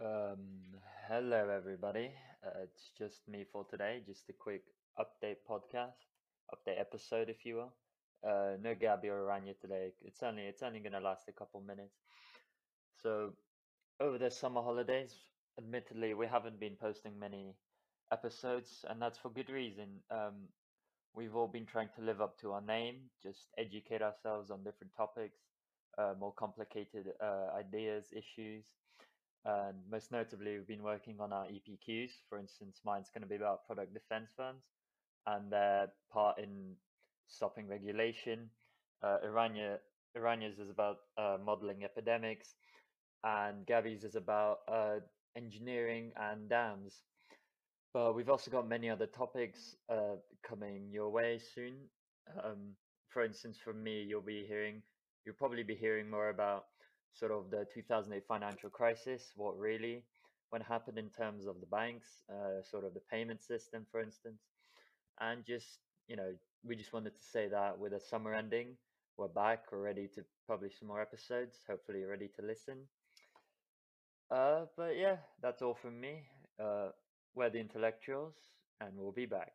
Um, hello everybody. Uh, it's just me for today. Just a quick update podcast, update episode, if you will. Uh, no Gabby or Rania today. It's only it's only gonna last a couple minutes. So over the summer holidays, admittedly, we haven't been posting many episodes, and that's for good reason. Um, we've all been trying to live up to our name, just educate ourselves on different topics, uh, more complicated uh, ideas, issues and most notably, we've been working on our EPQs. For instance, mine's going to be about product defense firms and their part in stopping regulation. Uh, Irania, Irania's is about uh, modeling epidemics, and Gabby's is about uh, engineering and dams. But we've also got many other topics uh, coming your way soon. Um, for instance, from me, you'll be hearing, you'll probably be hearing more about sort of the 2008 financial crisis, what really what happened in terms of the banks, uh, sort of the payment system, for instance, and just you know we just wanted to say that with a summer ending, we're back, we're ready to publish some more episodes. Hopefully, you're ready to listen. Uh, but yeah, that's all from me. Uh, we're the intellectuals, and we'll be back.